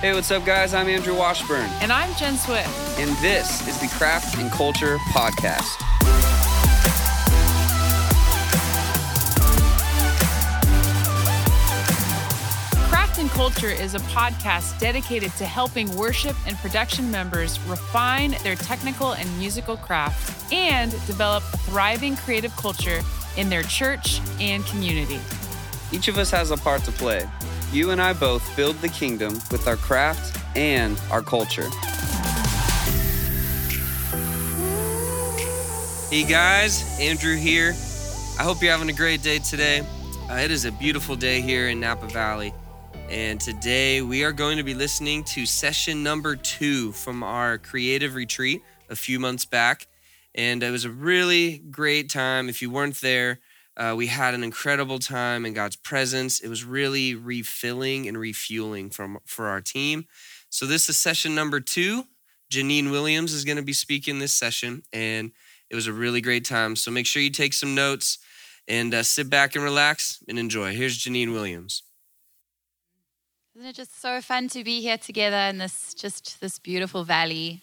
Hey, what's up, guys? I'm Andrew Washburn, And I'm Jen Swift. and this is the Craft and Culture Podcast. Craft and Culture is a podcast dedicated to helping worship and production members refine their technical and musical craft and develop a thriving creative culture in their church and community. Each of us has a part to play. You and I both build the kingdom with our craft and our culture. Hey guys, Andrew here. I hope you're having a great day today. Uh, it is a beautiful day here in Napa Valley. And today we are going to be listening to session number two from our creative retreat a few months back. And it was a really great time. If you weren't there, uh, we had an incredible time in God's presence. It was really refilling and refueling from, for our team. So, this is session number two. Jannine Williams is going to be speaking this session. And it was a really great time. So make sure you take some notes and uh, sit back and relax and enjoy. Here's Jannine Williams. Isn't it just so fun to be here together in this just this beautiful valley?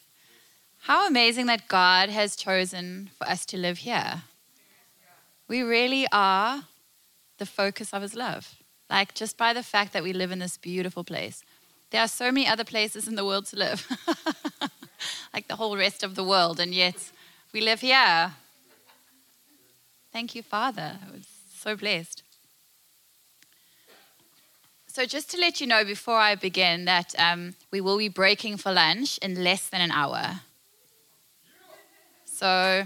How amazing that God has chosen for us to live here. We really are the focus of his love. Like just by the fact that we live in this beautiful place. There are so many other places in the world to live. like the whole rest of the world and yet we live here. Thank you, Father. I was so blessed. So, just to let you know before I begin that um, we will be breaking for lunch in less than an hour. So,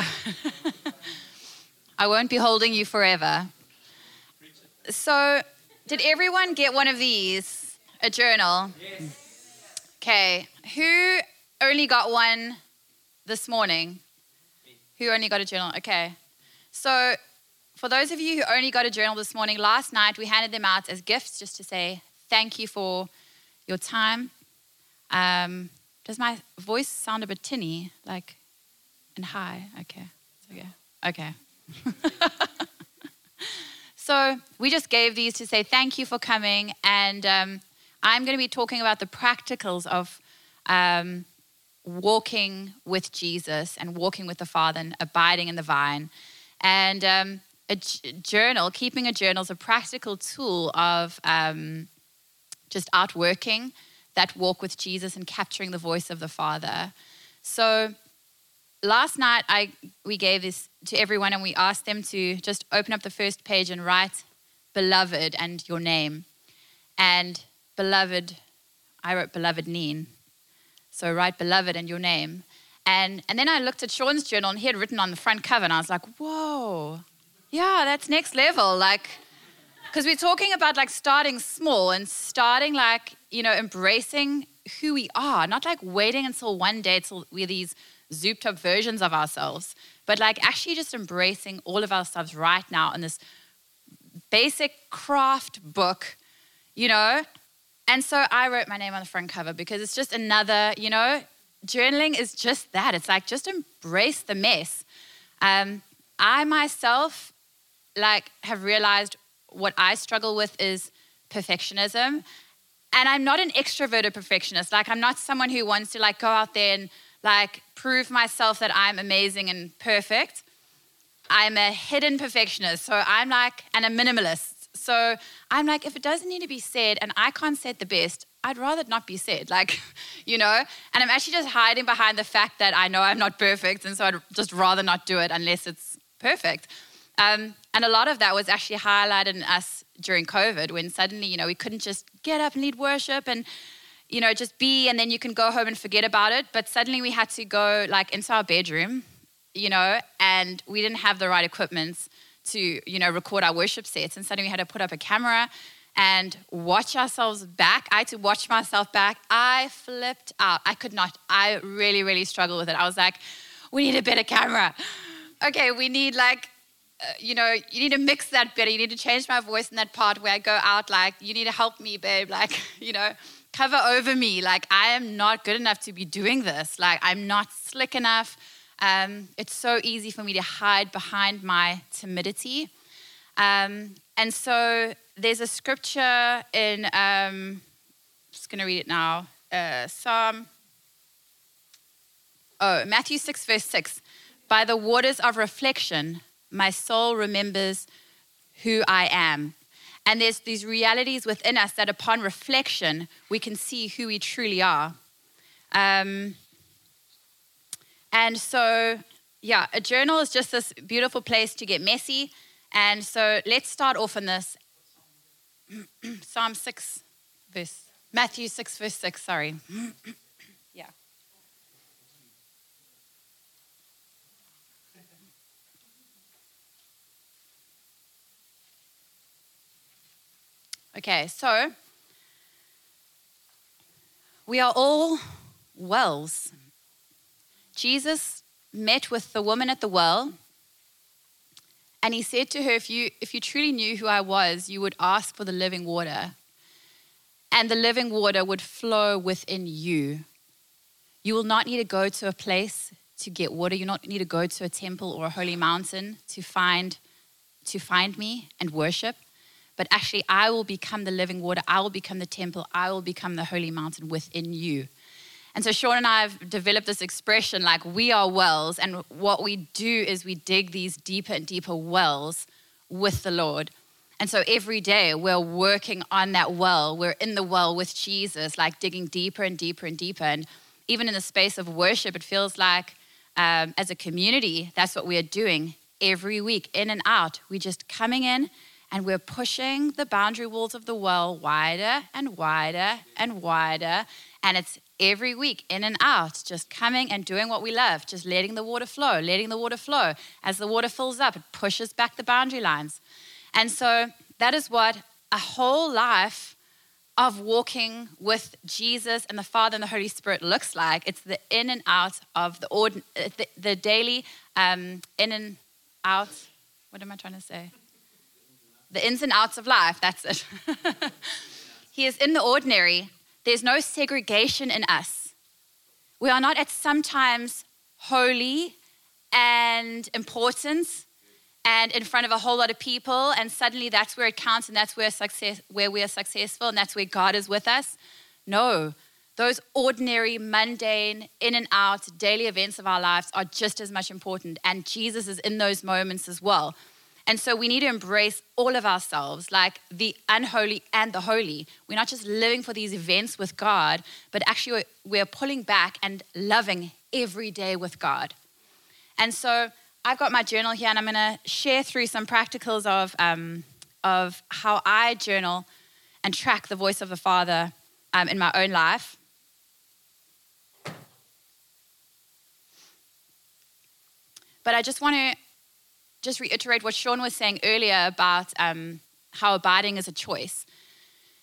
I won't be holding you forever. So, did everyone get one of these? A journal? Yes. Okay. Who only got one this morning? Who only got a journal? Okay. So, for those of you who only got a journal this morning, last night we handed them out as gifts just to say thank you for your time. Um, does my voice sound a bit tinny? Like, and high? Okay. Okay. Okay. so, we just gave these to say thank you for coming. And um, I'm going to be talking about the practicals of um, walking with Jesus and walking with the Father and abiding in the vine. And um, a journal, keeping a journal is a practical tool of um, just outworking that walk with Jesus and capturing the voice of the Father. So last night I we gave this to everyone and we asked them to just open up the first page and write beloved and your name. And beloved, I wrote beloved Neen. So write beloved and your name. And, and then I looked at Sean's journal and he had written on the front cover, and I was like, whoa, yeah, that's next level. Like, because we're talking about like starting small and starting like, you know, embracing who we are, not like waiting until one day till we're these zooped up versions of ourselves, but like actually just embracing all of ourselves right now in this basic craft book, you know? And so I wrote my name on the front cover because it's just another, you know, journaling is just that. It's like just embrace the mess. Um, I myself, like, have realized what I struggle with is perfectionism. And I'm not an extroverted perfectionist. Like, I'm not someone who wants to like go out there and like prove myself that I'm amazing and perfect. I'm a hidden perfectionist. So I'm like, and a minimalist. So I'm like, if it doesn't need to be said and I can't say it the best, I'd rather not be said. Like, you know? And I'm actually just hiding behind the fact that I know I'm not perfect. And so I'd just rather not do it unless it's perfect. Um, and a lot of that was actually highlighted in us during COVID when suddenly, you know, we couldn't just get up and lead worship and, you know, just be and then you can go home and forget about it. But suddenly we had to go like into our bedroom, you know, and we didn't have the right equipment to, you know, record our worship sets. And suddenly we had to put up a camera and watch ourselves back. I had to watch myself back. I flipped out. I could not. I really, really struggled with it. I was like, we need a better camera. Okay, we need like, uh, you know, you need to mix that better. You need to change my voice in that part where I go out like, you need to help me, babe. Like, you know, cover over me. Like, I am not good enough to be doing this. Like, I'm not slick enough. Um, it's so easy for me to hide behind my timidity. Um, and so there's a scripture in, um, I'm just going to read it now, uh, Psalm, oh, Matthew 6, verse 6. By the waters of reflection, my soul remembers who I am. And there's these realities within us that upon reflection, we can see who we truly are. Um, and so, yeah, a journal is just this beautiful place to get messy. And so let's start off in this Psalm 6, verse, Matthew 6, verse 6, sorry. Okay, so we are all wells. Jesus met with the woman at the well and he said to her, if you, if you truly knew who I was, you would ask for the living water, and the living water would flow within you. You will not need to go to a place to get water. You not need to go to a temple or a holy mountain to find, to find me and worship. But actually, I will become the living water. I will become the temple. I will become the holy mountain within you. And so Sean and I have developed this expression like we are wells, and what we do is we dig these deeper and deeper wells with the Lord. And so every day we're working on that well. We're in the well with Jesus, like digging deeper and deeper and deeper. And even in the space of worship, it feels like um, as a community, that's what we are doing every week, in and out. We're just coming in and we're pushing the boundary walls of the well wider and wider and wider. And it's every week, in and out, just coming and doing what we love, just letting the water flow, letting the water flow. As the water fills up, it pushes back the boundary lines. And so that is what a whole life of walking with Jesus and the Father and the Holy Spirit looks like. It's the in and out of the, ordin- the, the daily um, in and out. What am I trying to say? The ins and outs of life. That's it. he is in the ordinary there's no segregation in us. We are not at sometimes holy and important and in front of a whole lot of people, and suddenly that's where it counts and that's where, success, where we are successful and that's where God is with us. No, those ordinary, mundane, in and out daily events of our lives are just as much important, and Jesus is in those moments as well. And so we need to embrace all of ourselves, like the unholy and the holy. We're not just living for these events with God, but actually we're pulling back and loving every day with God. And so I've got my journal here, and I'm going to share through some practicals of, um, of how I journal and track the voice of the Father um, in my own life. But I just want to just reiterate what Sean was saying earlier about um, how abiding is a choice.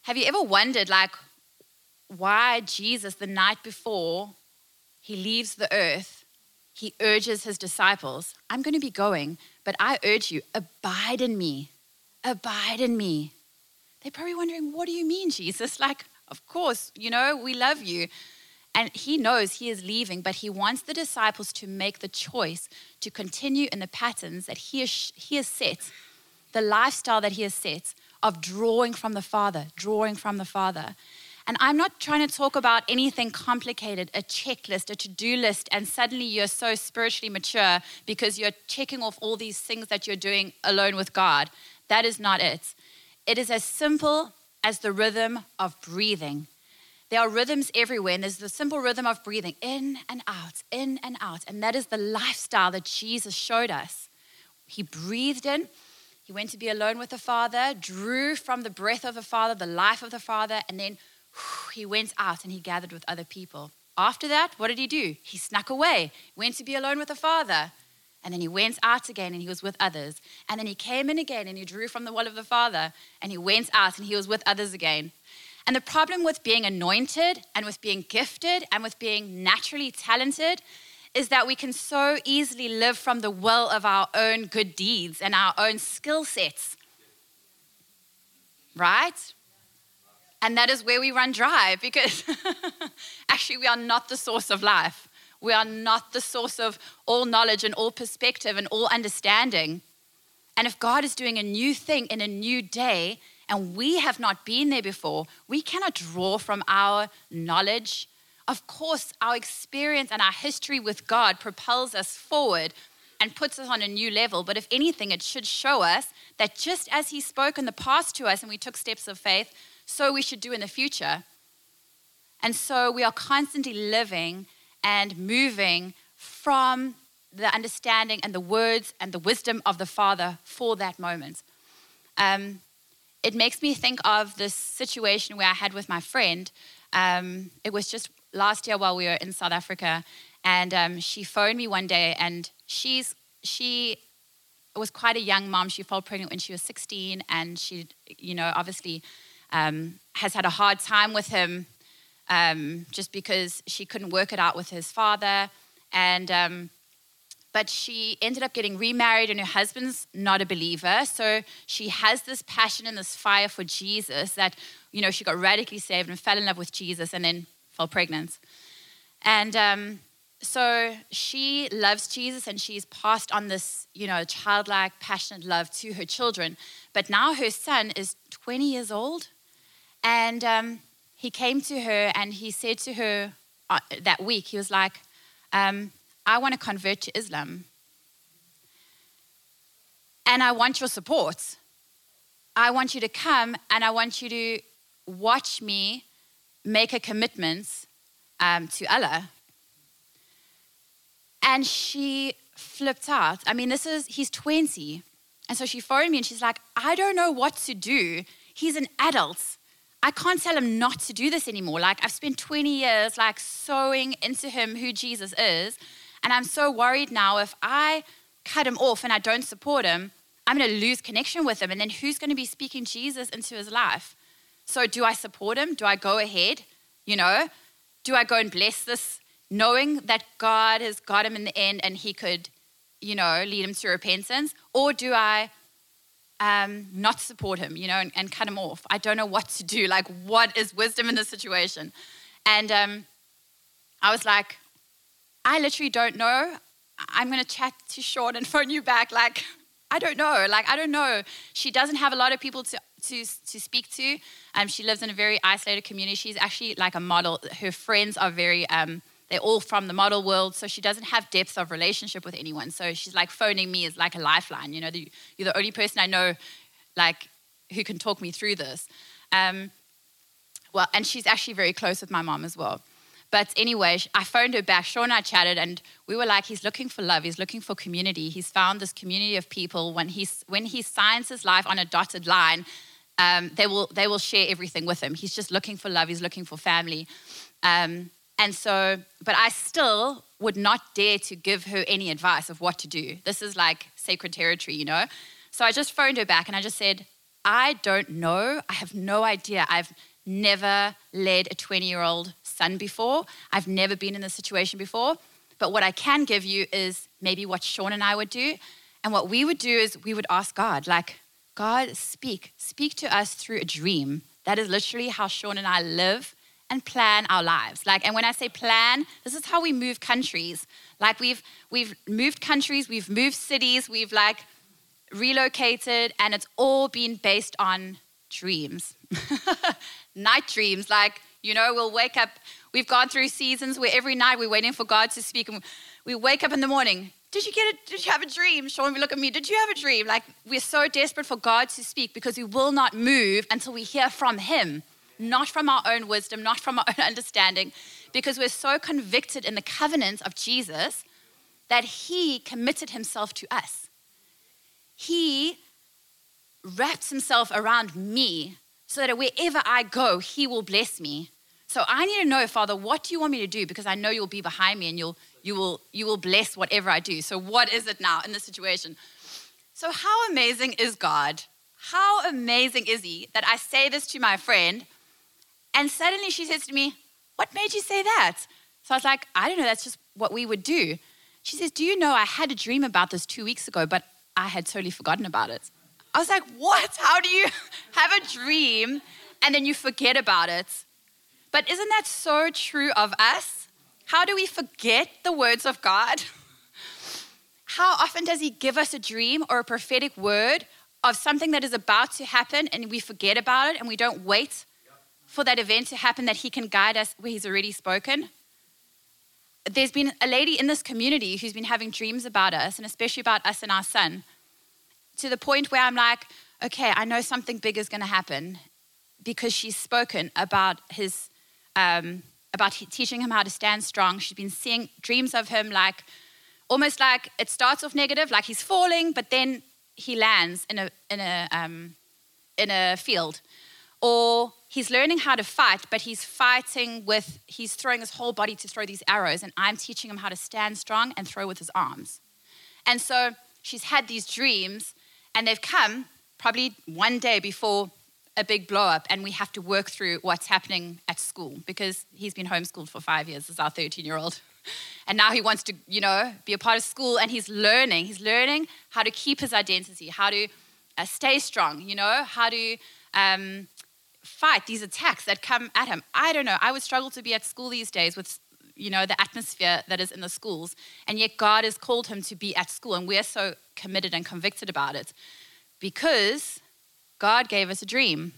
Have you ever wondered, like, why Jesus, the night before he leaves the earth, he urges his disciples, I'm going to be going, but I urge you, abide in me. Abide in me. They're probably wondering, what do you mean, Jesus? Like, of course, you know, we love you. And he knows he is leaving, but he wants the disciples to make the choice to continue in the patterns that he has, he has set, the lifestyle that he has set of drawing from the Father, drawing from the Father. And I'm not trying to talk about anything complicated, a checklist, a to do list, and suddenly you're so spiritually mature because you're checking off all these things that you're doing alone with God. That is not it. It is as simple as the rhythm of breathing. There are rhythms everywhere, and there's the simple rhythm of breathing in and out, in and out. And that is the lifestyle that Jesus showed us. He breathed in, he went to be alone with the Father, drew from the breath of the Father, the life of the Father, and then he went out and he gathered with other people. After that, what did he do? He snuck away, went to be alone with the Father. And then he went out again and he was with others. And then he came in again and he drew from the well of the Father and he went out and he was with others again. And the problem with being anointed and with being gifted and with being naturally talented is that we can so easily live from the well of our own good deeds and our own skill sets. Right? And that is where we run dry because actually we are not the source of life. We are not the source of all knowledge and all perspective and all understanding. And if God is doing a new thing in a new day and we have not been there before, we cannot draw from our knowledge. Of course, our experience and our history with God propels us forward and puts us on a new level. But if anything, it should show us that just as He spoke in the past to us and we took steps of faith, so we should do in the future. And so we are constantly living and moving from the understanding and the words and the wisdom of the Father for that moment. Um, it makes me think of this situation where I had with my friend. Um, it was just last year while we were in South Africa, and um, she phoned me one day, and she's she was quite a young mom. She fell pregnant when she was 16, and she, you know, obviously um, has had a hard time with him um, just because she couldn't work it out with his father. And um, but she ended up getting remarried, and her husband's not a believer. So she has this passion and this fire for Jesus that you know she got radically saved and fell in love with Jesus, and then fell pregnant. And um, so she loves Jesus and she's passed on this, you know, childlike, passionate love to her children. But now her son is 20 years old. And um, he came to her and he said to her uh, that week, he was like, um, I want to convert to Islam. And I want your support. I want you to come and I want you to watch me make a commitment um, to Allah. And she flipped out. I mean, this is, he's 20. And so she phoned me and she's like, I don't know what to do. He's an adult. I can't tell him not to do this anymore. Like I've spent 20 years like sowing into him who Jesus is, and I'm so worried now if I cut him off and I don't support him, I'm going to lose connection with him and then who's going to be speaking Jesus into his life? So do I support him? Do I go ahead? You know, do I go and bless this knowing that God has got him in the end and he could, you know, lead him to repentance? Or do I um, not support him, you know, and, and, cut him off. I don't know what to do. Like, what is wisdom in this situation? And um, I was like, I literally don't know. I'm going to chat to Sean and phone you back. Like, I don't know. Like, I don't know. She doesn't have a lot of people to, to, to speak to. Um, she lives in a very isolated community. She's actually like a model. Her friends are very, um, they're all from the model world, so she doesn't have depth of relationship with anyone. So she's like phoning me is like a lifeline. You know, the, you're the only person I know, like, who can talk me through this. Um, well, and she's actually very close with my mom as well. But anyway, I phoned her back. Sean and I chatted, and we were like, he's looking for love. He's looking for community. He's found this community of people. When, he's, when he signs his life on a dotted line, um, they, will, they will share everything with him. He's just looking for love. He's looking for family. Um, and so, but I still would not dare to give her any advice of what to do. This is like sacred territory, you know? So I just phoned her back and I just said, I don't know. I have no idea. I've never led a 20 year old son before. I've never been in this situation before. But what I can give you is maybe what Sean and I would do. And what we would do is we would ask God, like, God, speak. Speak to us through a dream. That is literally how Sean and I live and plan our lives. Like, and when I say plan, this is how we move countries. Like we've we've moved countries, we've moved cities, we've like relocated, and it's all been based on dreams. Night dreams. Like, you know, we'll wake up, we've gone through seasons where every night we're waiting for God to speak. And we wake up in the morning. Did you get it? Did you have a dream? Sean, look at me. Did you have a dream? Like, we're so desperate for God to speak because we will not move until we hear from Him not from our own wisdom, not from our own understanding, because we're so convicted in the covenant of Jesus that he committed himself to us. He wraps himself around me so that wherever I go, he will bless me. So I need to know, Father, what do you want me to do? Because I know you'll be behind me and you'll you will you will bless whatever I do. So what is it now in this situation? So how amazing is God? How amazing is he that I say this to my friend and suddenly she says to me, What made you say that? So I was like, I don't know, that's just what we would do. She says, Do you know I had a dream about this two weeks ago, but I had totally forgotten about it. I was like, What? How do you have a dream and then you forget about it? But isn't that so true of us? How do we forget the words of God? how often does He give us a dream or a prophetic word of something that is about to happen and we forget about it and we don't wait for that event to happen that He can guide us where He's already spoken? There's been a lady in this community who's been having dreams about us and especially about us and our son to the point where I'm like, okay, I know something big is going to happen because she's spoken about his, um, about teaching him how to stand strong. She's been seeing dreams of him like, almost like it starts off negative, like he's falling, but then he lands in a in a um, in a field, or he's learning how to fight, but he's fighting with he's throwing his whole body to throw these arrows, and I'm teaching him how to stand strong and throw with his arms. And so she's had these dreams, and they've come probably one day before a big blow up and we have to work through what's happening at school because he's been homeschooled for five years as our 13 year old and now he wants to you know be a part of school and he's learning. He's learning how to keep his identity how to uh, stay strong you know how to um, fight these attacks that come at him. I don't know. I would struggle to be at school these days with you know the atmosphere that is in the schools and yet god has called him to be at school and we're so committed and convicted about it. Because God gave us a dream.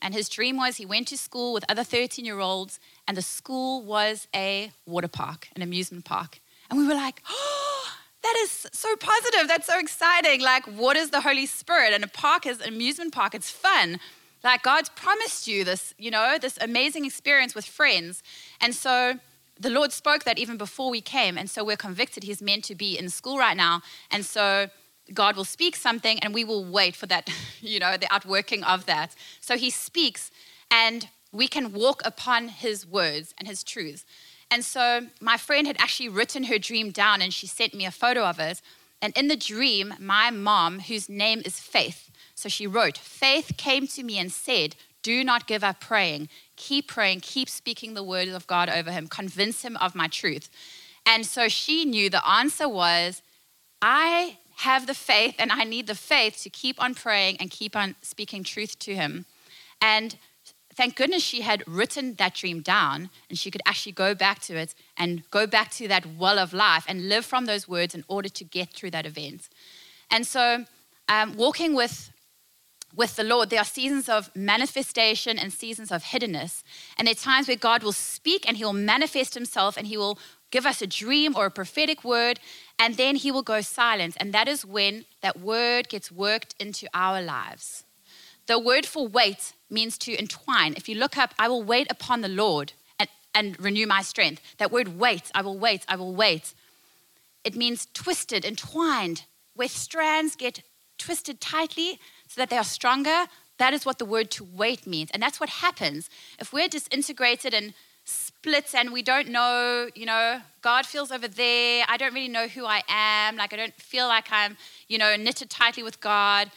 And his dream was he went to school with other 13 year olds, and the school was a water park, an amusement park. And we were like, oh, that is so positive. That's so exciting. Like, what is the Holy Spirit? And a park is an amusement park, it's fun. Like, God's promised you this, you know, this amazing experience with friends. And so the Lord spoke that even before we came. And so we're convicted he's meant to be in school right now. And so God will speak something and we will wait for that, you know, the outworking of that. So he speaks and we can walk upon his words and his truths. And so my friend had actually written her dream down and she sent me a photo of it. And in the dream, my mom, whose name is Faith, so she wrote, Faith came to me and said, Do not give up praying. Keep praying, keep speaking the word of God over him, convince him of my truth. And so she knew the answer was, I have the faith, and I need the faith to keep on praying and keep on speaking truth to him. And thank goodness she had written that dream down and she could actually go back to it and go back to that well of life and live from those words in order to get through that event. And so, um, walking with with the Lord, there are seasons of manifestation and seasons of hiddenness. And there are times where God will speak and He will manifest Himself and He will give us a dream or a prophetic word, and then he will go silent. And that is when that word gets worked into our lives. The word for wait means to entwine. If you look up, I will wait upon the Lord and, and renew my strength. That word wait, I will wait, I will wait. It means twisted, entwined, where strands get twisted tightly so that they are stronger. That is what the word to wait means. And that's what happens. If we're disintegrated and splits and we don't know, you know, God feels over there. I don't really know who I am. Like, I don't feel like I'm, you know, knitted tightly with God.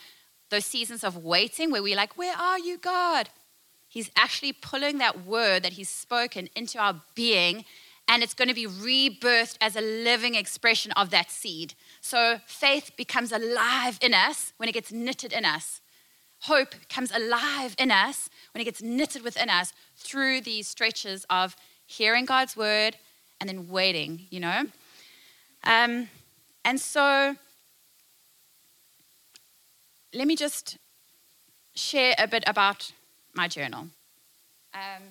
Those seasons of waiting where we're like, Where are you, God? He's actually pulling that word that He's spoken into our being, and it's going to be rebirthed as a living expression of that seed. So faith becomes alive in us when it gets knitted in us. Hope comes alive in us when it gets knitted within us through these stretches of hearing God's word and then waiting, you know? Um, and so let me just share a bit about my journal. Um,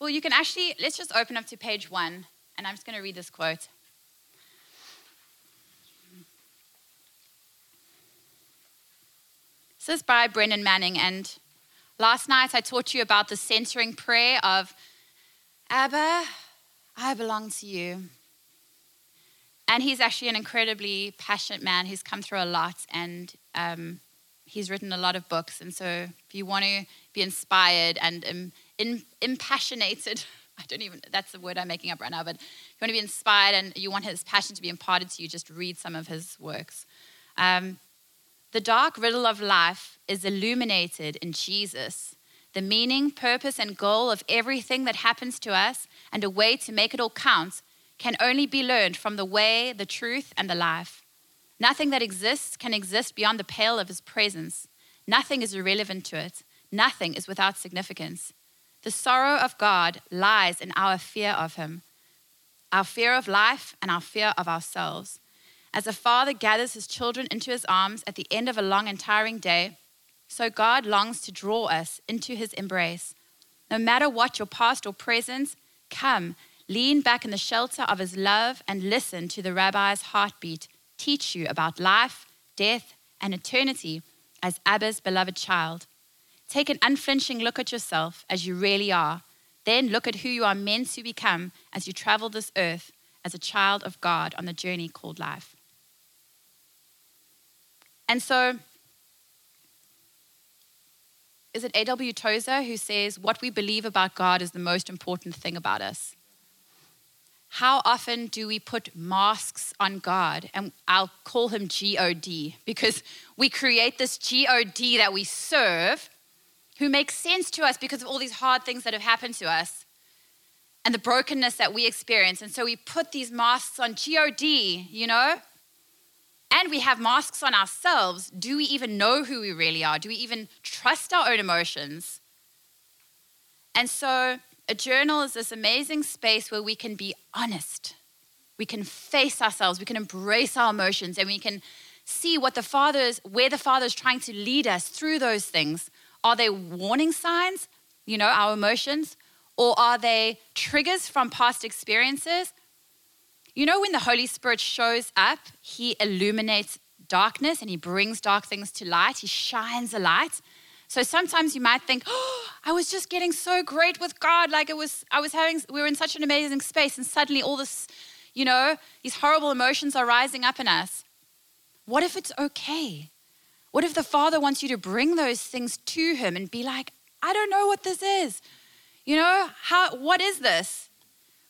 well, you can actually, let's just open up to page one, and I'm just going to read this quote. This is by Brennan Manning, and last night I taught you about the centering prayer of Abba, I belong to you. And he's actually an incredibly passionate man who's come through a lot and um, he's written a lot of books. And so if you want to be inspired and um, in, impassionated, I don't even, that's the word I'm making up right now, but if you want to be inspired and you want his passion to be imparted to you, just read some of his works. Um, the dark riddle of life is illuminated in Jesus. The meaning, purpose, and goal of everything that happens to us and a way to make it all count can only be learned from the way, the truth, and the life. Nothing that exists can exist beyond the pale of his presence. Nothing is irrelevant to it. Nothing is without significance. The sorrow of God lies in our fear of him. our fear of life and our fear of ourselves. As a father gathers his children into his arms at the end of a long and tiring day, so God longs to draw us into his embrace. No matter what your past or present, come, lean back in the shelter of his love and listen to the rabbi's heartbeat teach you about life, death, and eternity as Abba's beloved child. Take an unflinching look at yourself as you really are. Then look at who you are meant to become as you travel this earth as a child of God on the journey called life. And so, is it A.W. Tozer who says, What we believe about God is the most important thing about us? How often do we put masks on God? And I'll call him God because we create this God that we serve who makes sense to us because of all these hard things that have happened to us and the brokenness that we experience. And so we put these masks on God, you know? And we have masks on ourselves. Do we even know who we really are? Do we even trust our own emotions? And so a journal is this amazing space where we can be honest. We can face ourselves, we can embrace our emotions, and we can see what the Father is, where the Father is trying to lead us through those things. Are they warning signs, you know, our emotions? Or are they triggers from past experiences? You know, when the Holy Spirit shows up, he illuminates darkness and he brings dark things to light, he shines a light. So sometimes you might think, oh, I was just getting so great with God. Like it was, I was having, we were in such an amazing space, and suddenly all this, you know, these horrible emotions are rising up in us. What if it's okay? What if the Father wants you to bring those things to Him and be like, I don't know what this is. You know, how, what is this?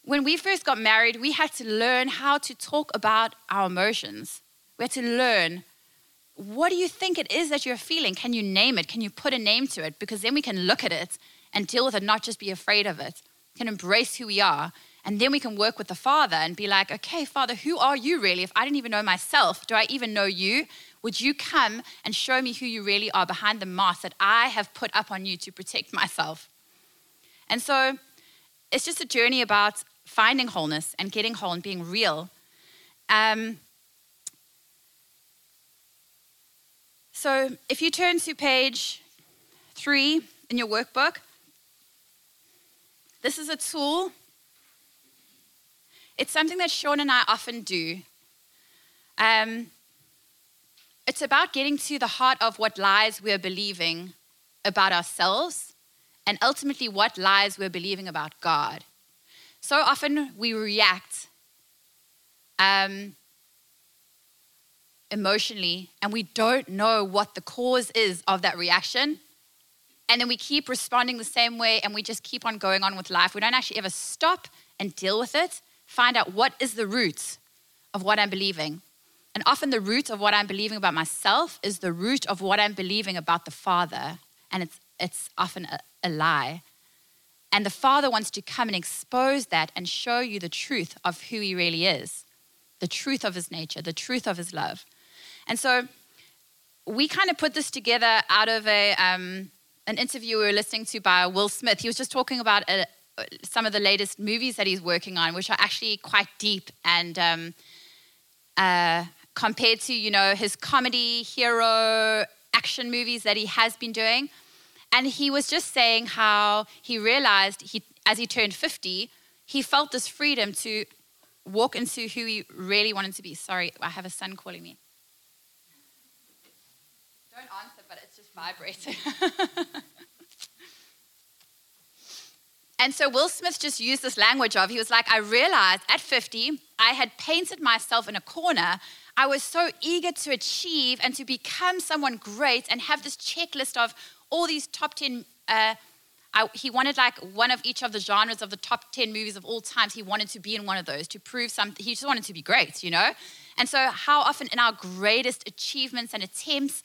When we first got married, we had to learn how to talk about our emotions. We had to learn what do you think it is that you're feeling? Can you name it? Can you put a name to it? Because then we can look at it and deal with it, not just be afraid of it. We can embrace who we are. And then we can work with the Father and be like, okay, Father, who are you really? If I didn't even know myself, do I even know you? Would you come and show me who you really are behind the mask that I have put up on you to protect myself? And so it's just a journey about finding wholeness and getting whole and being real. Um, So if you turn to page three in your workbook, this is a tool. It's something that Sean and I often do. Um, it's about getting to the heart of what lies we're believing about ourselves and ultimately what lies we're believing about God. So often we react um, emotionally and we don't know what the cause is of that reaction. And then we keep responding the same way and we just keep on going on with life. We don't actually ever stop and deal with it, find out what is the root of what I'm believing. And often the root of what I'm believing about myself is the root of what I'm believing about the Father. And it's, it's often a, a lie. And the Father wants to come and expose that and show you the truth of who He really is, the truth of His nature, the truth of His love. And so we kind of put this together out of a, um, an interview we were listening to by Will Smith. He was just talking about a, uh, some of the latest movies that he's working on, which are actually quite deep and um, uh, compared to, you know, his comedy, hero, action movies that he has been doing. And he was just saying how he realized he, as he turned 50, he felt this freedom to walk into who he really wanted to be. Sorry, I have a son calling me. Don't answer, but it's just vibrating. and so Will Smith just used this language of, he was like, I realized at 50, I had painted myself in a corner. I was so eager to achieve and to become someone great and have this checklist of all these top 10. Uh, I, he wanted like one of each of the genres of the top 10 movies of all times. He wanted to be in one of those to prove something. He just wanted to be great, you know? And so, how often in our greatest achievements and attempts,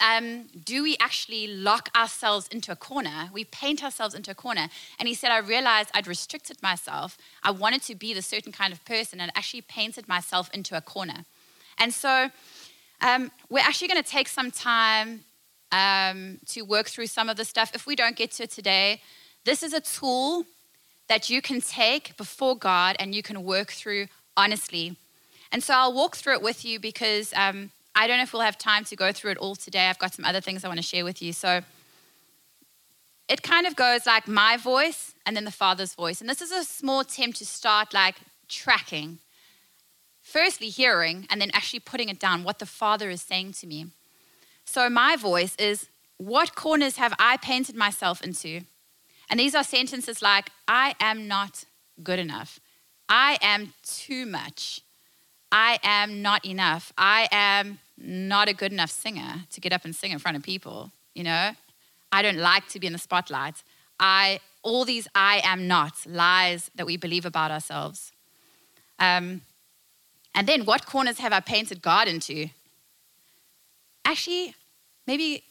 um, do we actually lock ourselves into a corner? We paint ourselves into a corner. And he said, I realized I'd restricted myself. I wanted to be the certain kind of person and actually painted myself into a corner. And so um, we're actually going to take some time um, to work through some of the stuff. If we don't get to it today, this is a tool that you can take before God and you can work through honestly. And so I'll walk through it with you because um, I don't know if we'll have time to go through it all today. I've got some other things I want to share with you. So it kind of goes like my voice and then the Father's voice. And this is a small attempt to start like tracking. Firstly, hearing and then actually putting it down, what the Father is saying to me. So my voice is, What corners have I painted myself into? And these are sentences like, I am not good enough. I am too much. I am not enough. I am not a good enough singer to get up and sing in front of people, you know? I don't like to be in the spotlight. I all these I am not lies that we believe about ourselves. Um, and then what corners have I painted God into? Actually, maybe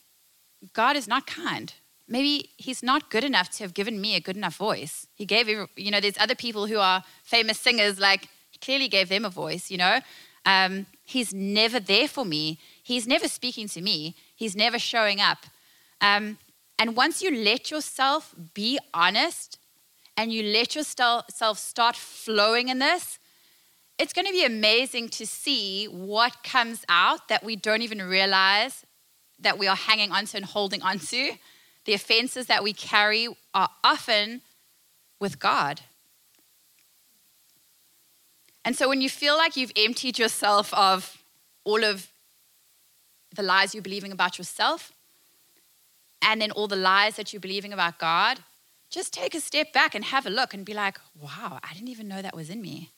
God is not kind maybe he's not good enough to have given me a good enough voice. He gave, you know, there's other people who are famous singers, like, he clearly gave them a voice, you know. Um, he's never there for me. He's never speaking to me. He's never showing up. Um, and once you let yourself be honest and you let yourself start flowing in this, it's going to be amazing to see what comes out that we don't even realize that we are hanging onto and holding onto. The offenses that we carry are often with God. And so when you feel like you've emptied yourself of all of the lies you're believing about yourself, and then all the lies that you're believing about God, just take a step back and have a look and be like, wow, I didn't even know that was in me.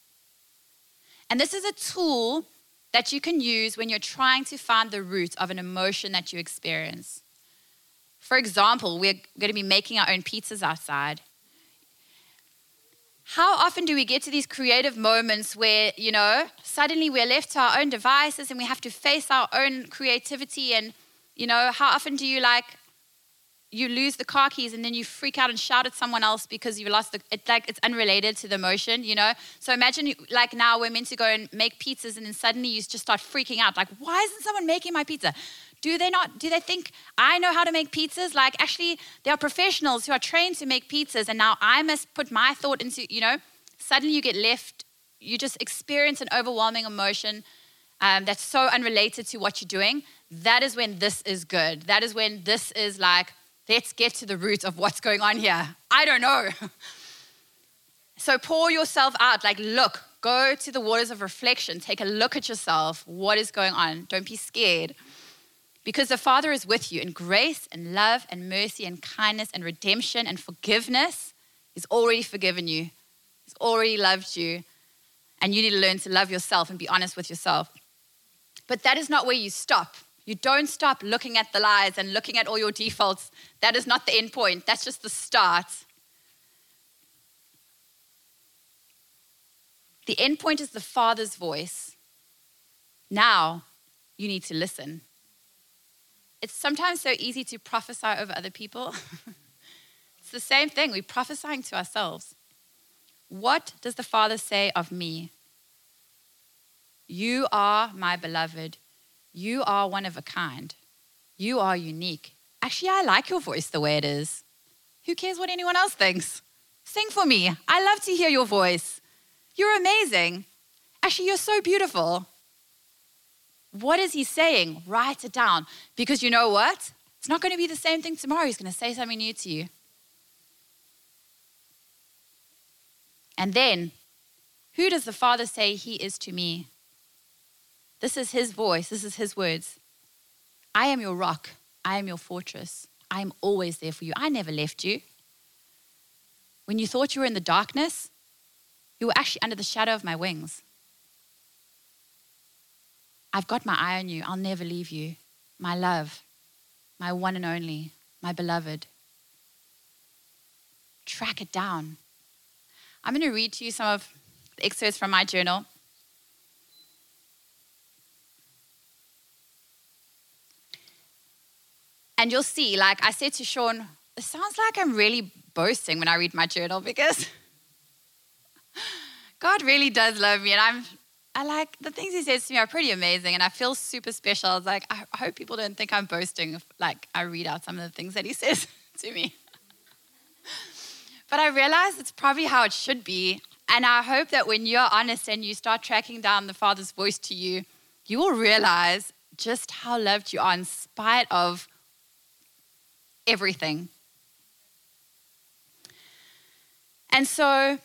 And this is a tool that you can use when you're trying to find the root of an emotion that you experience. For example, we're going to be making our own pizzas outside. How often do we get to these creative moments where, you know, suddenly we're left to our own devices and we have to face our own creativity? And, you know, how often do you like, you lose the car keys and then you freak out and shout at someone else because you lost the, it's like it's unrelated to the motion, you know? So imagine, like, now we're meant to go and make pizzas and then suddenly you just start freaking out, like, why isn't someone making my pizza? Do they not? Do they think I know how to make pizzas? Like, actually, there are professionals who are trained to make pizzas, and now I must put my thought into, you know, suddenly you get left, you just experience an overwhelming emotion um, that's so unrelated to what you're doing. That is when this is good. That is when this is like, let's get to the root of what's going on here. I don't know. so pour yourself out, like, look, go to the waters of reflection, take a look at yourself. What is going on? Don't be scared. Because the Father is with you in grace and love and mercy and kindness and redemption and forgiveness. He's already forgiven you, He's already loved you. And you need to learn to love yourself and be honest with yourself. But that is not where you stop. You don't stop looking at the lies and looking at all your defaults. That is not the end point, that's just the start. The end point is the Father's voice. Now you need to listen it's sometimes so easy to prophesy over other people. it's the same thing. We're prophesying to ourselves. What does the Father say of me? You are my beloved. You are one of a kind. You are unique. Actually, I like your voice the way it is. Who cares what anyone else thinks? Sing for me. I love to hear your voice. You're amazing. Actually, you're so beautiful. What is he saying? Write it down. Because you know what? It's not going to be the same thing tomorrow. He's going to say something new to you. And then, who does the Father say he is to me? This is his voice, this is his words. I am your rock, I am your fortress. I am always there for you. I never left you. When you thought you were in the darkness, you were actually under the shadow of my wings. I've got my eye on you. I'll never leave you. My love, my one and only, my beloved. Track it down. I'm going to read to you some of the excerpts from my journal. And you'll see, like I said to Sean, it sounds like I'm really boasting when I read my journal because God really does love me. And I'm I like the things he says to me are pretty amazing, and I feel super special. It's like I hope people don't think I'm boasting if like I read out some of the things that he says to me. But I realize it's probably how it should be. And I hope that when you're honest and you start tracking down the Father's voice to you, you will realize just how loved you are in spite of everything. And so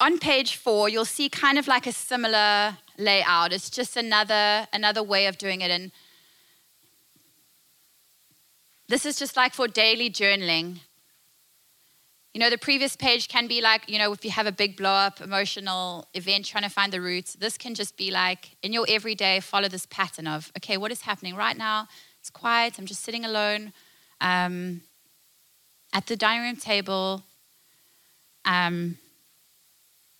on page four, you'll see kind of like a similar layout. It's just another, another way of doing it. And this is just like for daily journaling. You know, the previous page can be like, you know, if you have a big blow up emotional event trying to find the roots, this can just be like in your everyday, follow this pattern of, okay, what is happening right now? It's quiet, I'm just sitting alone um, at the dining room table. Um,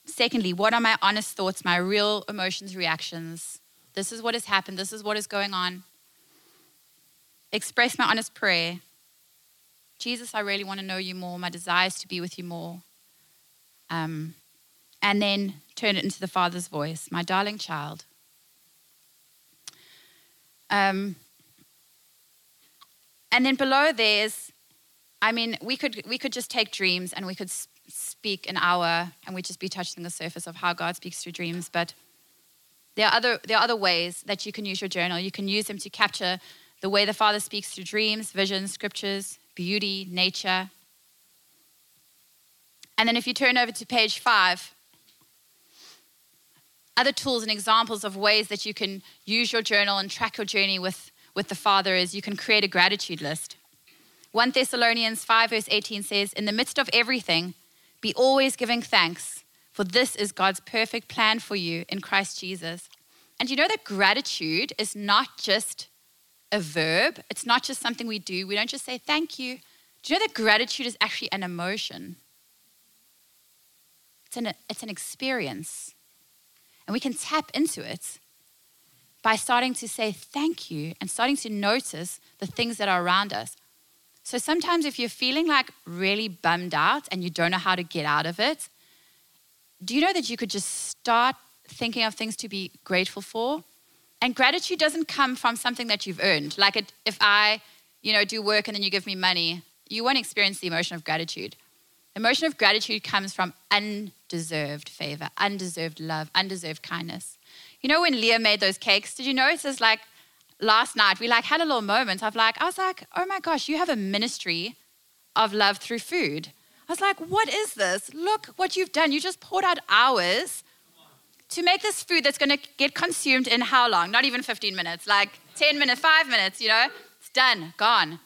secondly, what are my honest thoughts, my real emotions, reactions? This is what has happened, this is what is going on. Express my honest prayer. Jesus, I really want to know you more. My desire is to be with you more. Um, and then turn it into the Father's voice, my darling child. Um, and then below there's, I mean, we could we could just take dreams and we could speak an hour and we'd just be touching the surface of how God speaks through dreams. But there are other there are other ways that you can use your journal. You can use them to capture the way the Father speaks through dreams, visions, scriptures, beauty, nature. And then if you turn over to page five, other tools and examples of ways that you can use your journal and track your journey with, with the Father is you can create a gratitude list. 1 Thessalonians 5, verse 18 says, In the midst of everything, be always giving thanks, for this is God's perfect plan for you in Christ Jesus. And you know that gratitude is not just a verb, it's not just something we do. We don't just say thank you. Do you know that gratitude is actually an emotion? It's an, it's an experience. And we can tap into it by starting to say thank you and starting to notice the things that are around us. So sometimes, if you're feeling like really bummed out and you don't know how to get out of it, do you know that you could just start thinking of things to be grateful for? And gratitude doesn't come from something that you've earned. Like it, if I, you know, do work and then you give me money, you won't experience the emotion of gratitude. Emotion of gratitude comes from undeserved favor, undeserved love, undeserved kindness. You know, when Leah made those cakes, did you notice like last night we like had a little moment of like, I was like, oh my gosh, you have a ministry of love through food. I was like, what is this? Look what you've done. You just poured out hours to make this food that's going to get consumed in how long? Not even 15 minutes, like 10 minutes, five minutes, you know? It's done, gone.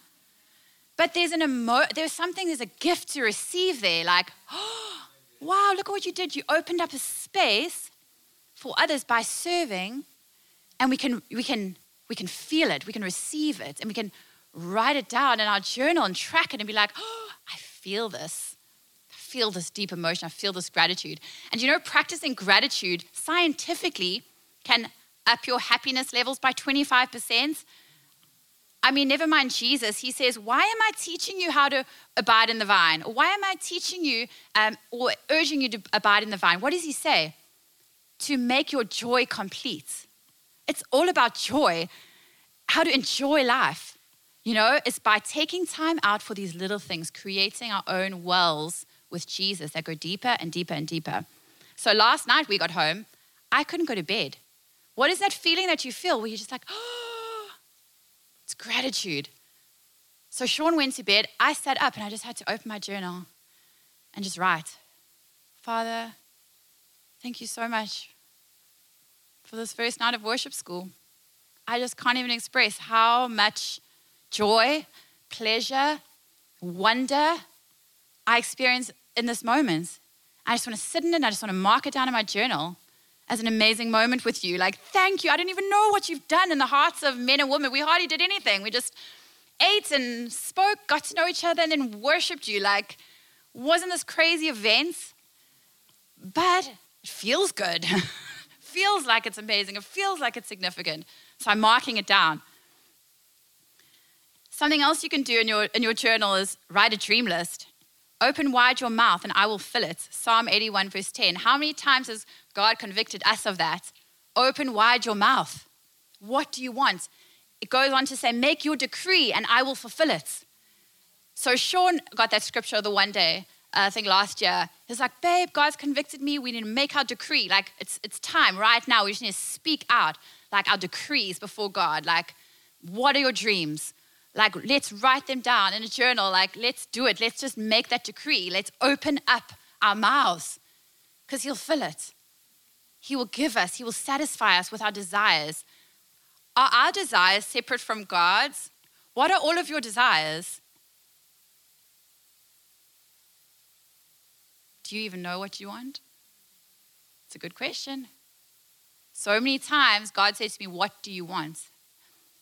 But there's an emo- there's something, there's a gift to receive there. Like, oh, wow, look at what you did. You opened up a space for others by serving, and we can we can we can feel it, we can receive it, and we can write it down in our journal and track it and be like, oh, I feel this I feel this deep emotion. I feel this gratitude. And you know, practicing gratitude scientifically can up your happiness levels by 25%. I mean, never mind Jesus. He says, Why am I teaching you how to abide in the vine? Why am I teaching you um, or urging you to abide in the vine? What does he say? To make your joy complete. It's all about joy, how to enjoy life. You know, it's by taking time out for these little things, creating our own wells with Jesus that go deeper and deeper and deeper. So last night we got home, I couldn't go to bed. What is that feeling that you feel where you're just like, oh, it's gratitude. So Sean went to bed. I sat up and I just had to open my journal and just write Father, thank you so much for this first night of worship school. I just can't even express how much joy, pleasure, wonder I experience in this moment. I just want to sit in it. I just want to mark it down in my journal as an amazing moment with you. Like, thank you. I don't even know what you've done in the hearts of men and women. We hardly did anything. We just ate and spoke, got to know each other, and then worshiped you. Like, wasn't this crazy event? But it feels good. feels like it's amazing. It feels like it's significant. So I'm marking it down. Something else you can do in your, in your journal is write a dream list. Open wide your mouth and I will fill it. Psalm 81, verse 10. How many times has God convicted us of that? Open wide your mouth. What do you want? It goes on to say, Make your decree and I will fulfill it. So Sean got that scripture the one day, uh, I think last year. He's like, babe, God's convicted me. We need to make our decree. Like, it's, it's time right now. We just need to speak out, like, our decrees before God. Like, what are your dreams? Like, let's write them down in a journal. Like, let's do it. Let's just make that decree. Let's open up our mouths because He'll fill it. He will give us, He will satisfy us with our desires. Are our desires separate from God's? What are all of your desires? Do you even know what you want? It's a good question. So many times, God says to me, What do you want?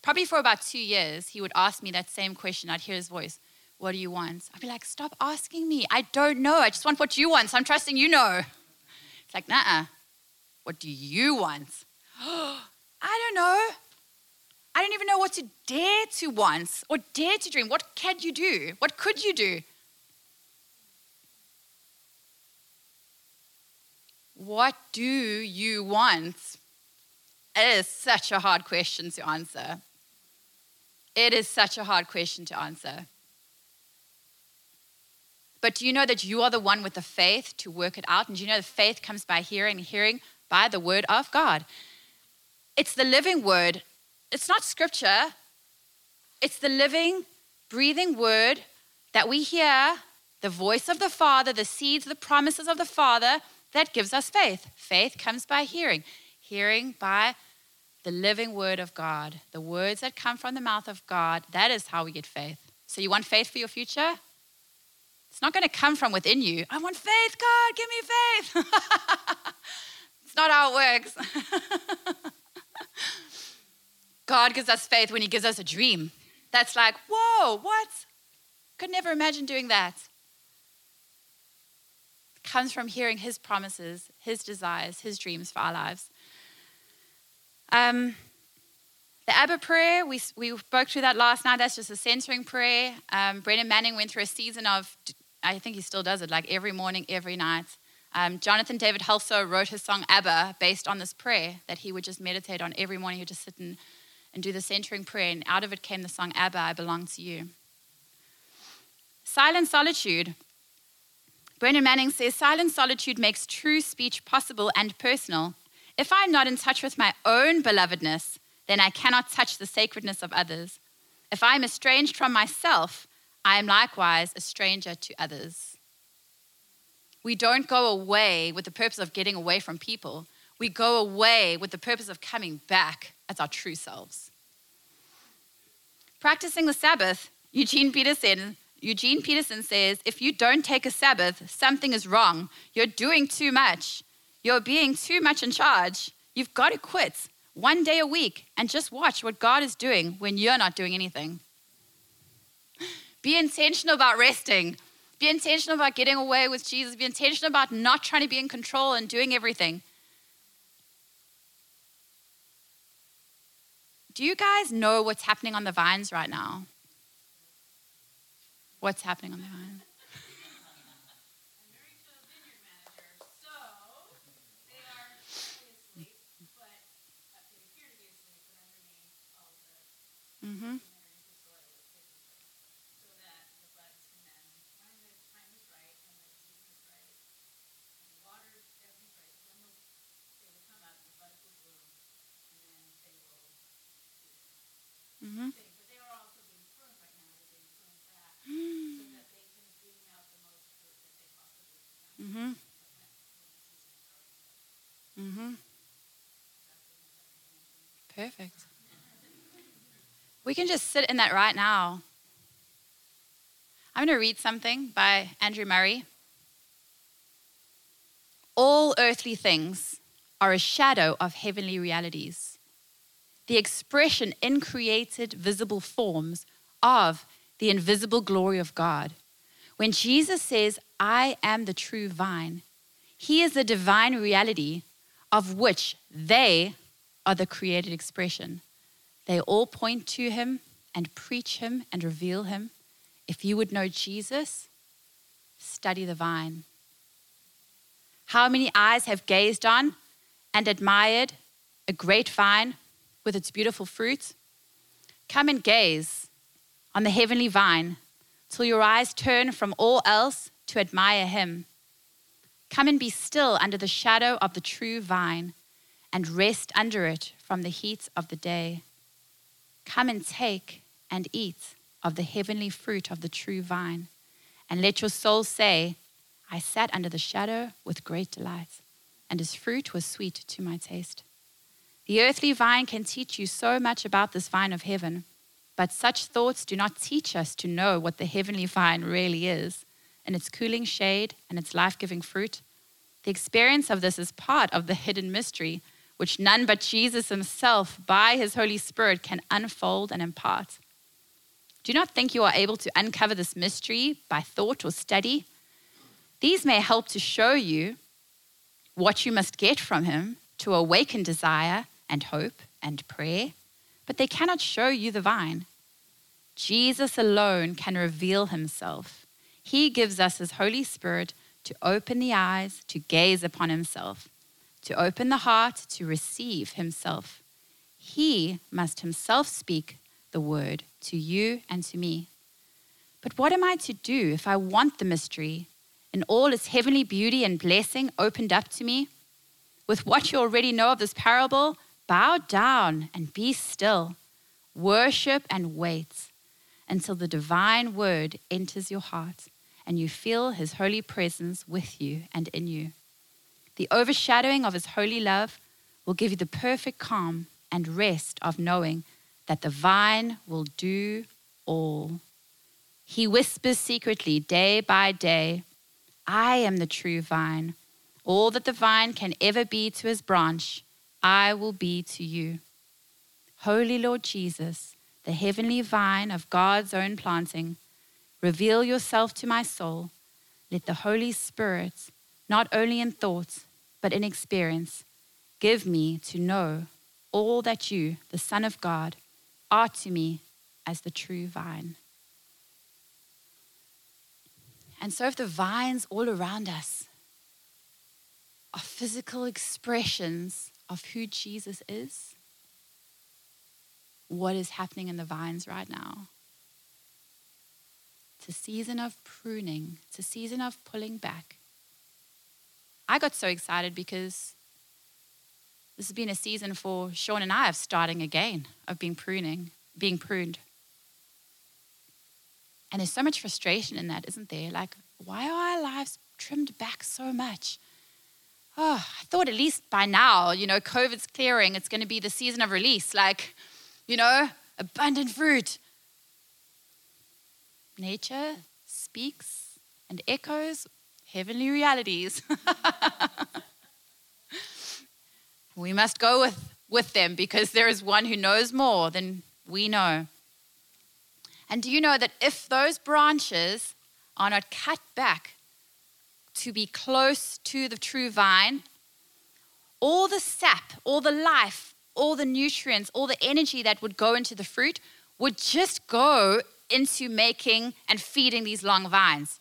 Probably for about two years, He would ask me that same question. I'd hear His voice, What do you want? I'd be like, Stop asking me. I don't know. I just want what you want. So I'm trusting you know. It's like, Nah, what do you want? I don't know. I don't even know what to dare to want or dare to dream. What can you do? What could you do? What do you want? It is such a hard question to answer. It is such a hard question to answer. But do you know that you are the one with the faith to work it out? And do you know that faith comes by hearing, hearing by the word of God? It's the living word. It's not scripture. It's the living, breathing word that we hear, the voice of the Father, the seeds, the promises of the Father that gives us faith. Faith comes by hearing, hearing by the living word of God, the words that come from the mouth of God. That is how we get faith. So, you want faith for your future? It's not going to come from within you. I want faith, God, give me faith. it's not how it works. God gives us faith when He gives us a dream. That's like, whoa, what? Could never imagine doing that comes from hearing His promises, His desires, His dreams for our lives. Um, the Abba prayer, we, we spoke through that last night. That's just a centering prayer. Um, Brennan Manning went through a season of, I think he still does it, like every morning, every night. Um, Jonathan David Helser wrote his song Abba based on this prayer that he would just meditate on every morning. He would just sit and, and do the centering prayer, and out of it came the song Abba, I Belong to You. Silent solitude. Brennan Manning says silent solitude makes true speech possible and personal. If I'm not in touch with my own belovedness, then I cannot touch the sacredness of others. If I'm estranged from myself, I am likewise a stranger to others. We don't go away with the purpose of getting away from people. We go away with the purpose of coming back as our true selves. Practicing the Sabbath, Eugene Peterson Eugene Peterson says if you don't take a Sabbath, something is wrong. You're doing too much. You're being too much in charge. You've got to quit one day a week and just watch what God is doing when you're not doing anything. Be intentional about resting. Be intentional about getting away with Jesus. Be intentional about not trying to be in control and doing everything. Do you guys know what's happening on the vines right now? What's happening on the vine? Mm-hmm. Mm-hmm. Mm-hmm. Mm-hmm. Perfect. We can just sit in that right now. I'm going to read something by Andrew Murray. All earthly things are a shadow of heavenly realities, the expression in created visible forms of the invisible glory of God. When Jesus says, I am the true vine, he is the divine reality of which they are the created expression. They all point to him and preach him and reveal him. If you would know Jesus, study the vine. How many eyes have gazed on and admired a great vine with its beautiful fruit? Come and gaze on the heavenly vine till your eyes turn from all else to admire him. Come and be still under the shadow of the true vine and rest under it from the heat of the day. Come and take and eat of the heavenly fruit of the true vine, and let your soul say, I sat under the shadow with great delight, and his fruit was sweet to my taste. The earthly vine can teach you so much about this vine of heaven, but such thoughts do not teach us to know what the heavenly vine really is and its cooling shade and its life giving fruit. The experience of this is part of the hidden mystery, which none but Jesus himself, by his Holy Spirit, can unfold and impart. Do not think you are able to uncover this mystery by thought or study. These may help to show you what you must get from him to awaken desire and hope and prayer, but they cannot show you the vine. Jesus alone can reveal himself. He gives us his Holy Spirit to open the eyes, to gaze upon himself, to open the heart, to receive himself. He must himself speak the word to you and to me. But what am I to do if I want the mystery and all its heavenly beauty and blessing opened up to me? With what you already know of this parable, Bow down and be still. Worship and wait until the divine word enters your heart and you feel his holy presence with you and in you. The overshadowing of his holy love will give you the perfect calm and rest of knowing that the vine will do all. He whispers secretly day by day, I am the true vine. All that the vine can ever be to his branch I will be to you. Holy Lord Jesus, the heavenly vine of God's own planting, reveal yourself to my soul. Let the Holy Spirit, not only in thought, but in experience, give me to know all that you, the Son of God, are to me as the true vine. And so, if the vines all around us are physical expressions of who Jesus is, what is happening in the vines right now. It's a season of pruning, it's a season of pulling back. I got so excited because this has been a season for Sean and I of starting again, of being pruning, being pruned. And there's so much frustration in that, isn't there? Like, why are our lives trimmed back so much? oh, I thought at least by now, you know, COVID's clearing, it's going to be the season of release, like, you know, abundant fruit. Nature speaks and echoes heavenly realities. we must go with, with them because there is one who knows more than we know. And do you know that if those branches are not cut back to be close to the true vine, all the sap, all the life, all the nutrients, all the energy that would go into the fruit would just go into making and feeding these long vines.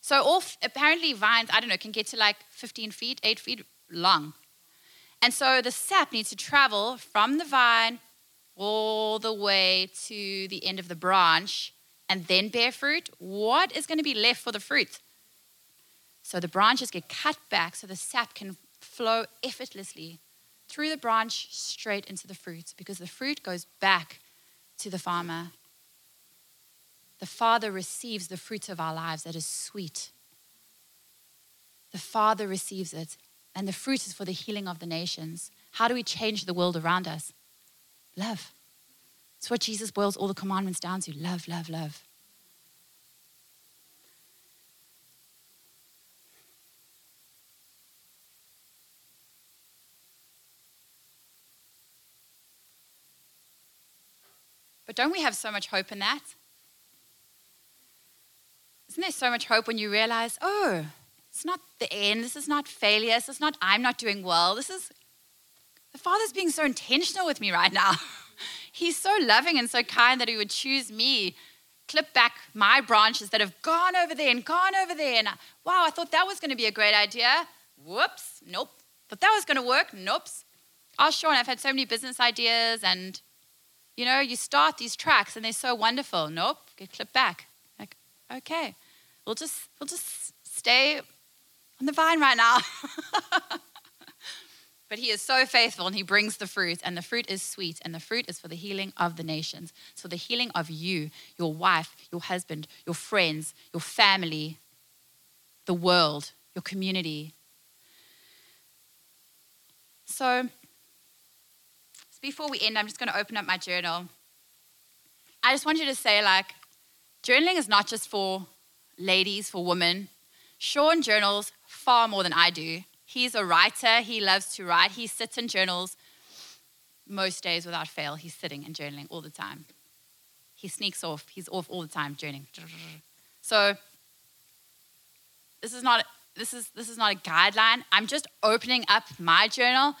So, all, apparently, vines, I don't know, can get to like 15 feet, 8 feet long. And so the sap needs to travel from the vine all the way to the end of the branch and then bear fruit. What is going to be left for the fruit? So the branches get cut back so the sap can flow effortlessly through the branch straight into the fruit because the fruit goes back to the farmer. The Father receives the fruit of our lives that is sweet. The Father receives it, and the fruit is for the healing of the nations. How do we change the world around us? Love. It's what Jesus boils all the commandments down to love, love, love. But don't we have so much hope in that? Isn't there so much hope when you realize, oh, it's not the end, this is not failure, this is not I'm not doing well, this is the Father's being so intentional with me right now. He's so loving and so kind that He would choose me, clip back my branches that have gone over there and gone over there. And wow, I thought that was going to be a great idea. Whoops, nope. Thought that was going to work. Nope. Oh, sure. And I've had so many business ideas and you know, you start these tracks and they're so wonderful. Nope, get clipped back. Like, okay, we'll just we'll just stay on the vine right now. but he is so faithful and he brings the fruit, and the fruit is sweet, and the fruit is for the healing of the nations. So the healing of you, your wife, your husband, your friends, your family, the world, your community. So before we end, I'm just going to open up my journal. I just want you to say, like, journaling is not just for ladies, for women. Sean journals far more than I do. He's a writer, he loves to write. He sits in journals most days without fail. He's sitting and journaling all the time. He sneaks off, he's off all the time journaling. So, this is not this is this is not a guideline. I'm just opening up my journal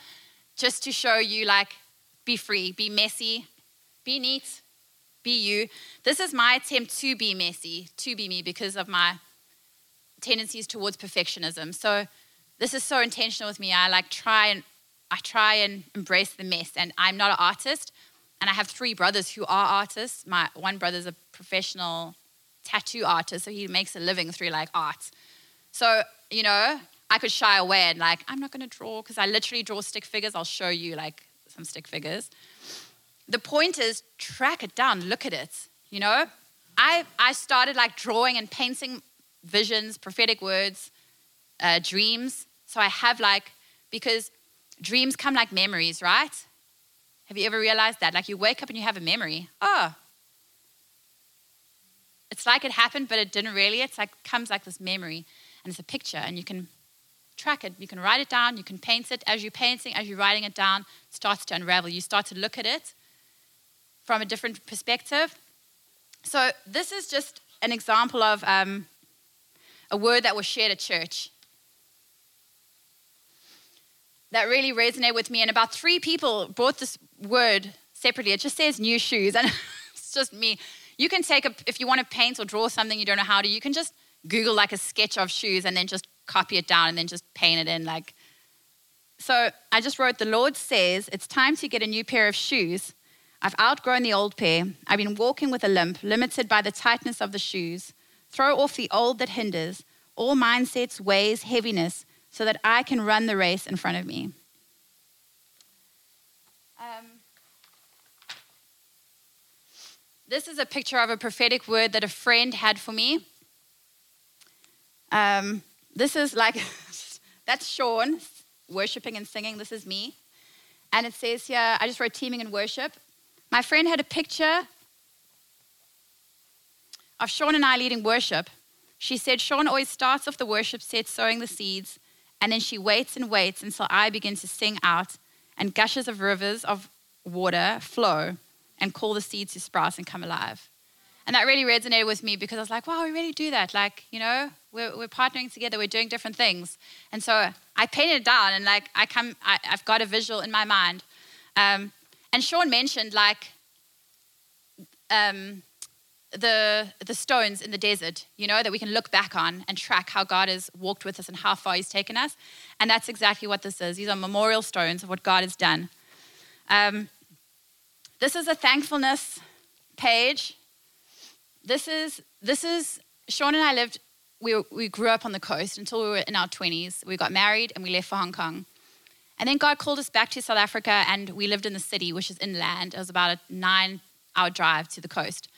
just to show you like be free, be messy, be neat, be you. This is my attempt to be messy, to be me because of my tendencies towards perfectionism. So this is so intentional with me. I like try and I try and embrace the mess. And I'm not an artist, and I have three brothers who are artists. My one brother's a professional tattoo artist, so he makes a living through like art. So you know, I could shy away and like I'm not going to draw because I literally draw stick figures. I'll show you like some stick figures. The point is, track it down, look at it. You know, I, I started like drawing and painting visions, prophetic words, uh, dreams. So I have like, because dreams come like memories, right? Have you ever realized that? Like you wake up and you have a memory. Oh, it's like it happened, but it didn't really. It's like comes like this memory, and it's a picture, and you can track it. You can write it down, you can paint it. As you're painting, as you're writing it down, it starts to unravel. You start to look at it from a different perspective. So, this is just an example of um, a word that was shared at church that really resonated with me. And about three people brought this word separately. It just says new shoes, and it's just me. You can take a, if you want to paint or draw something you don't know how to, you can just Google like a sketch of shoes and then just copy it down and then just paint it in like so i just wrote the lord says it's time to get a new pair of shoes. I've outgrown the old pair. I've been walking with a limp limited by the tightness of the shoes. Throw off the old that hinders. All mindsets ways heaviness so that i can run the race in front of me. Um, this is a picture of a prophetic word that a friend had for me. Um, this is like, that's Sean worshiping and singing. This is me. And it says here, I just wrote teaming in worship. My friend had a picture of Sean and I leading worship. She said, Sean always starts off the worship set sowing the seeds, and then she waits and waits until I begin to sing out, and gushes of rivers of water flow and call the seeds to sprout and come alive. And that really resonated with me because I was like, wow, we really do that. Like, you know, we're, we're partnering together, we're doing different things. And so I painted it down and like I come, I, have got a visual in my mind. Um, and Sean mentioned like um, the, the stones in the desert, you know, that we can look back on and track how God has walked with us and how far he's taken us. And that's exactly what this is. These are memorial stones of what God has done. Um, this is a thankfulness page this is this is Sean and I lived. We we grew up on the coast until we were in our twenties. We got married and we left for Hong Kong, and then God called us back to South Africa, and we lived in the city, which is inland. It was about a nine-hour drive to the coast.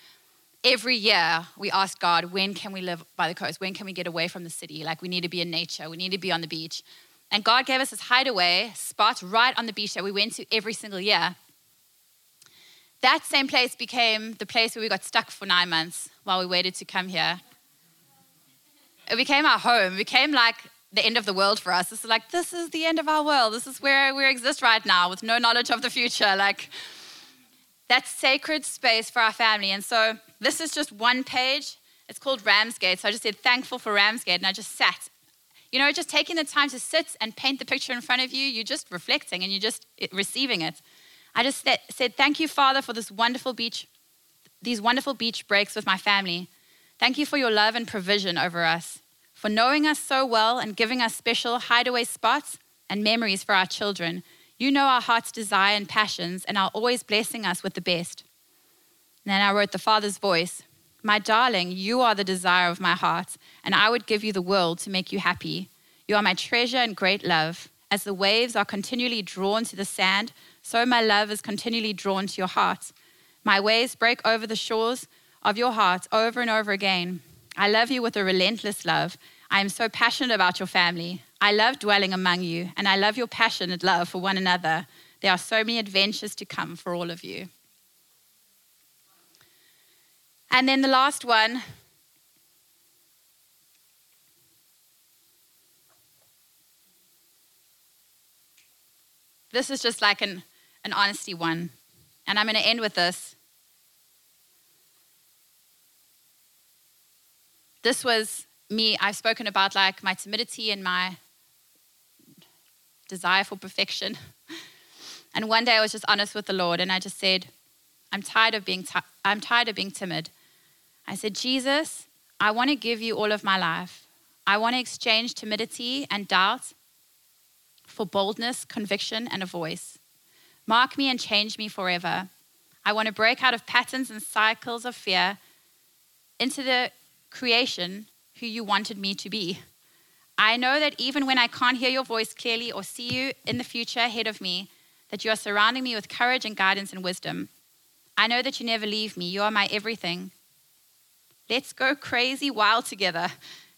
Every year, we asked God, when can we live by the coast? When can we get away from the city? Like, we need to be in nature, we need to be on the beach. And God gave us this hideaway spot right on the beach that we went to every single year. That same place became the place where we got stuck for nine months while we waited to come here. It became our home. It became like the end of the world for us. It's like, this is the end of our world. This is where we exist right now with no knowledge of the future. Like, that sacred space for our family. And so, this is just one page. It's called Ramsgate. So, I just said, thankful for Ramsgate. And I just sat. You know, just taking the time to sit and paint the picture in front of you, you're just reflecting and you're just eh, receiving it. I just said, Thank you, Father, for this wonderful beach, these wonderful beach breaks with my family. Thank you for your love and provision over us, for knowing us so well and giving us special hideaway spots and memories for our children. You know our heart's desire and passions and are always blessing us with the best. And then I wrote the Father's voice. My darling, you are the desire of my heart, and I would give you the world to make you happy. You are my treasure and great love. As the waves are continually drawn to the sand, so my love is continually drawn to your heart. My waves break over the shores of your heart over and over again. I love you with a relentless love. I am so passionate about your family. I love dwelling among you, and I love your passionate love for one another. There are so many adventures to come for all of you. And then the last one this is just like an, an honesty one. And I'm going to end with this. This was me. I've spoken about like my timidity and my desire for perfection. And one day I was just honest with the Lord and I just said, I'm tired of being ti- I'm tired of being timid. I said, Jesus, I want to give you all of my life. I want to exchange timidity and doubt for boldness, conviction, and a voice. Mark me and change me forever. I want to break out of patterns and cycles of fear into the creation who you wanted me to be. I know that even when I can't hear your voice clearly or see you in the future ahead of me, that you are surrounding me with courage and guidance and wisdom. I know that you never leave me. You are my everything. Let's go crazy wild together.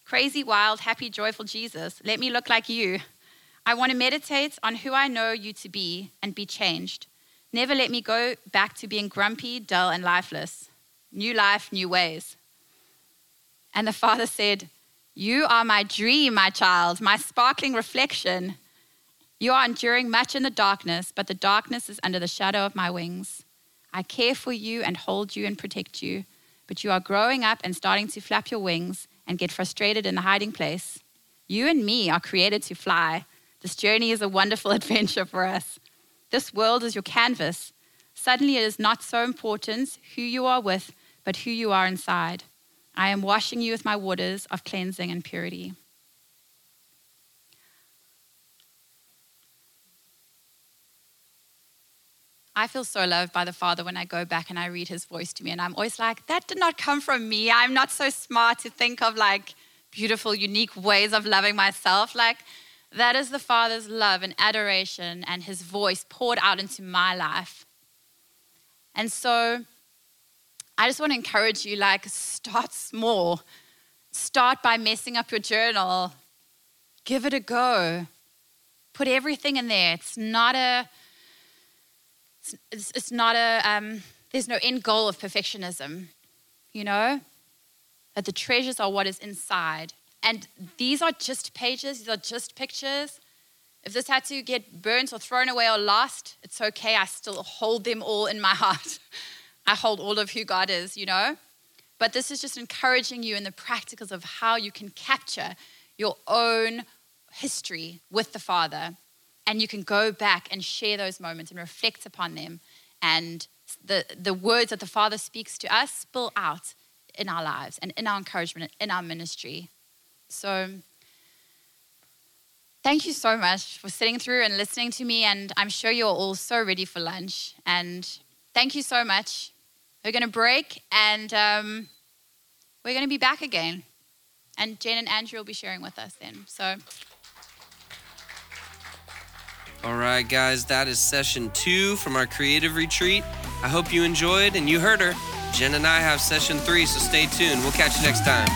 Crazy, wild, happy, joyful Jesus. Let me look like you. I want to meditate on who I know you to be and be changed. Never let me go back to being grumpy, dull, and lifeless. New life, new ways. And the father said, You are my dream, my child, my sparkling reflection. You are enduring much in the darkness, but the darkness is under the shadow of my wings. I care for you and hold you and protect you, but you are growing up and starting to flap your wings and get frustrated in the hiding place. You and me are created to fly. This journey is a wonderful adventure for us. This world is your canvas. Suddenly, it is not so important who you are with, but who you are inside. I am washing you with my waters of cleansing and purity. I feel so loved by the Father when I go back and I read his voice to me. And I'm always like, that did not come from me. I'm not so smart to think of like beautiful, unique ways of loving myself. Like, that is the Father's love and adoration and his voice poured out into my life. And so I just want to encourage you like, start small. Start by messing up your journal. Give it a go. Put everything in there. It's not a it's, it's not a, um, there's no end goal of perfectionism, you know? That the treasures are what is inside. And these are just pages, these are just pictures. If this had to get burnt or thrown away or lost, it's okay. I still hold them all in my heart. I hold all of who God is, you know? But this is just encouraging you in the practicals of how you can capture your own history with the Father. And you can go back and share those moments and reflect upon them. And the, the words that the father speaks to us spill out in our lives and in our encouragement and in our ministry. So thank you so much for sitting through and listening to me. And i'm sure you're all so ready for lunch. And thank you so much we're going to break and um, we're going to be back again and jen and andrew will be sharing with us then so All right, guys, that is session two from our creative retreat. I hope you enjoyed and you heard her. Jen and I have session three, so stay tuned. We'll catch you next time.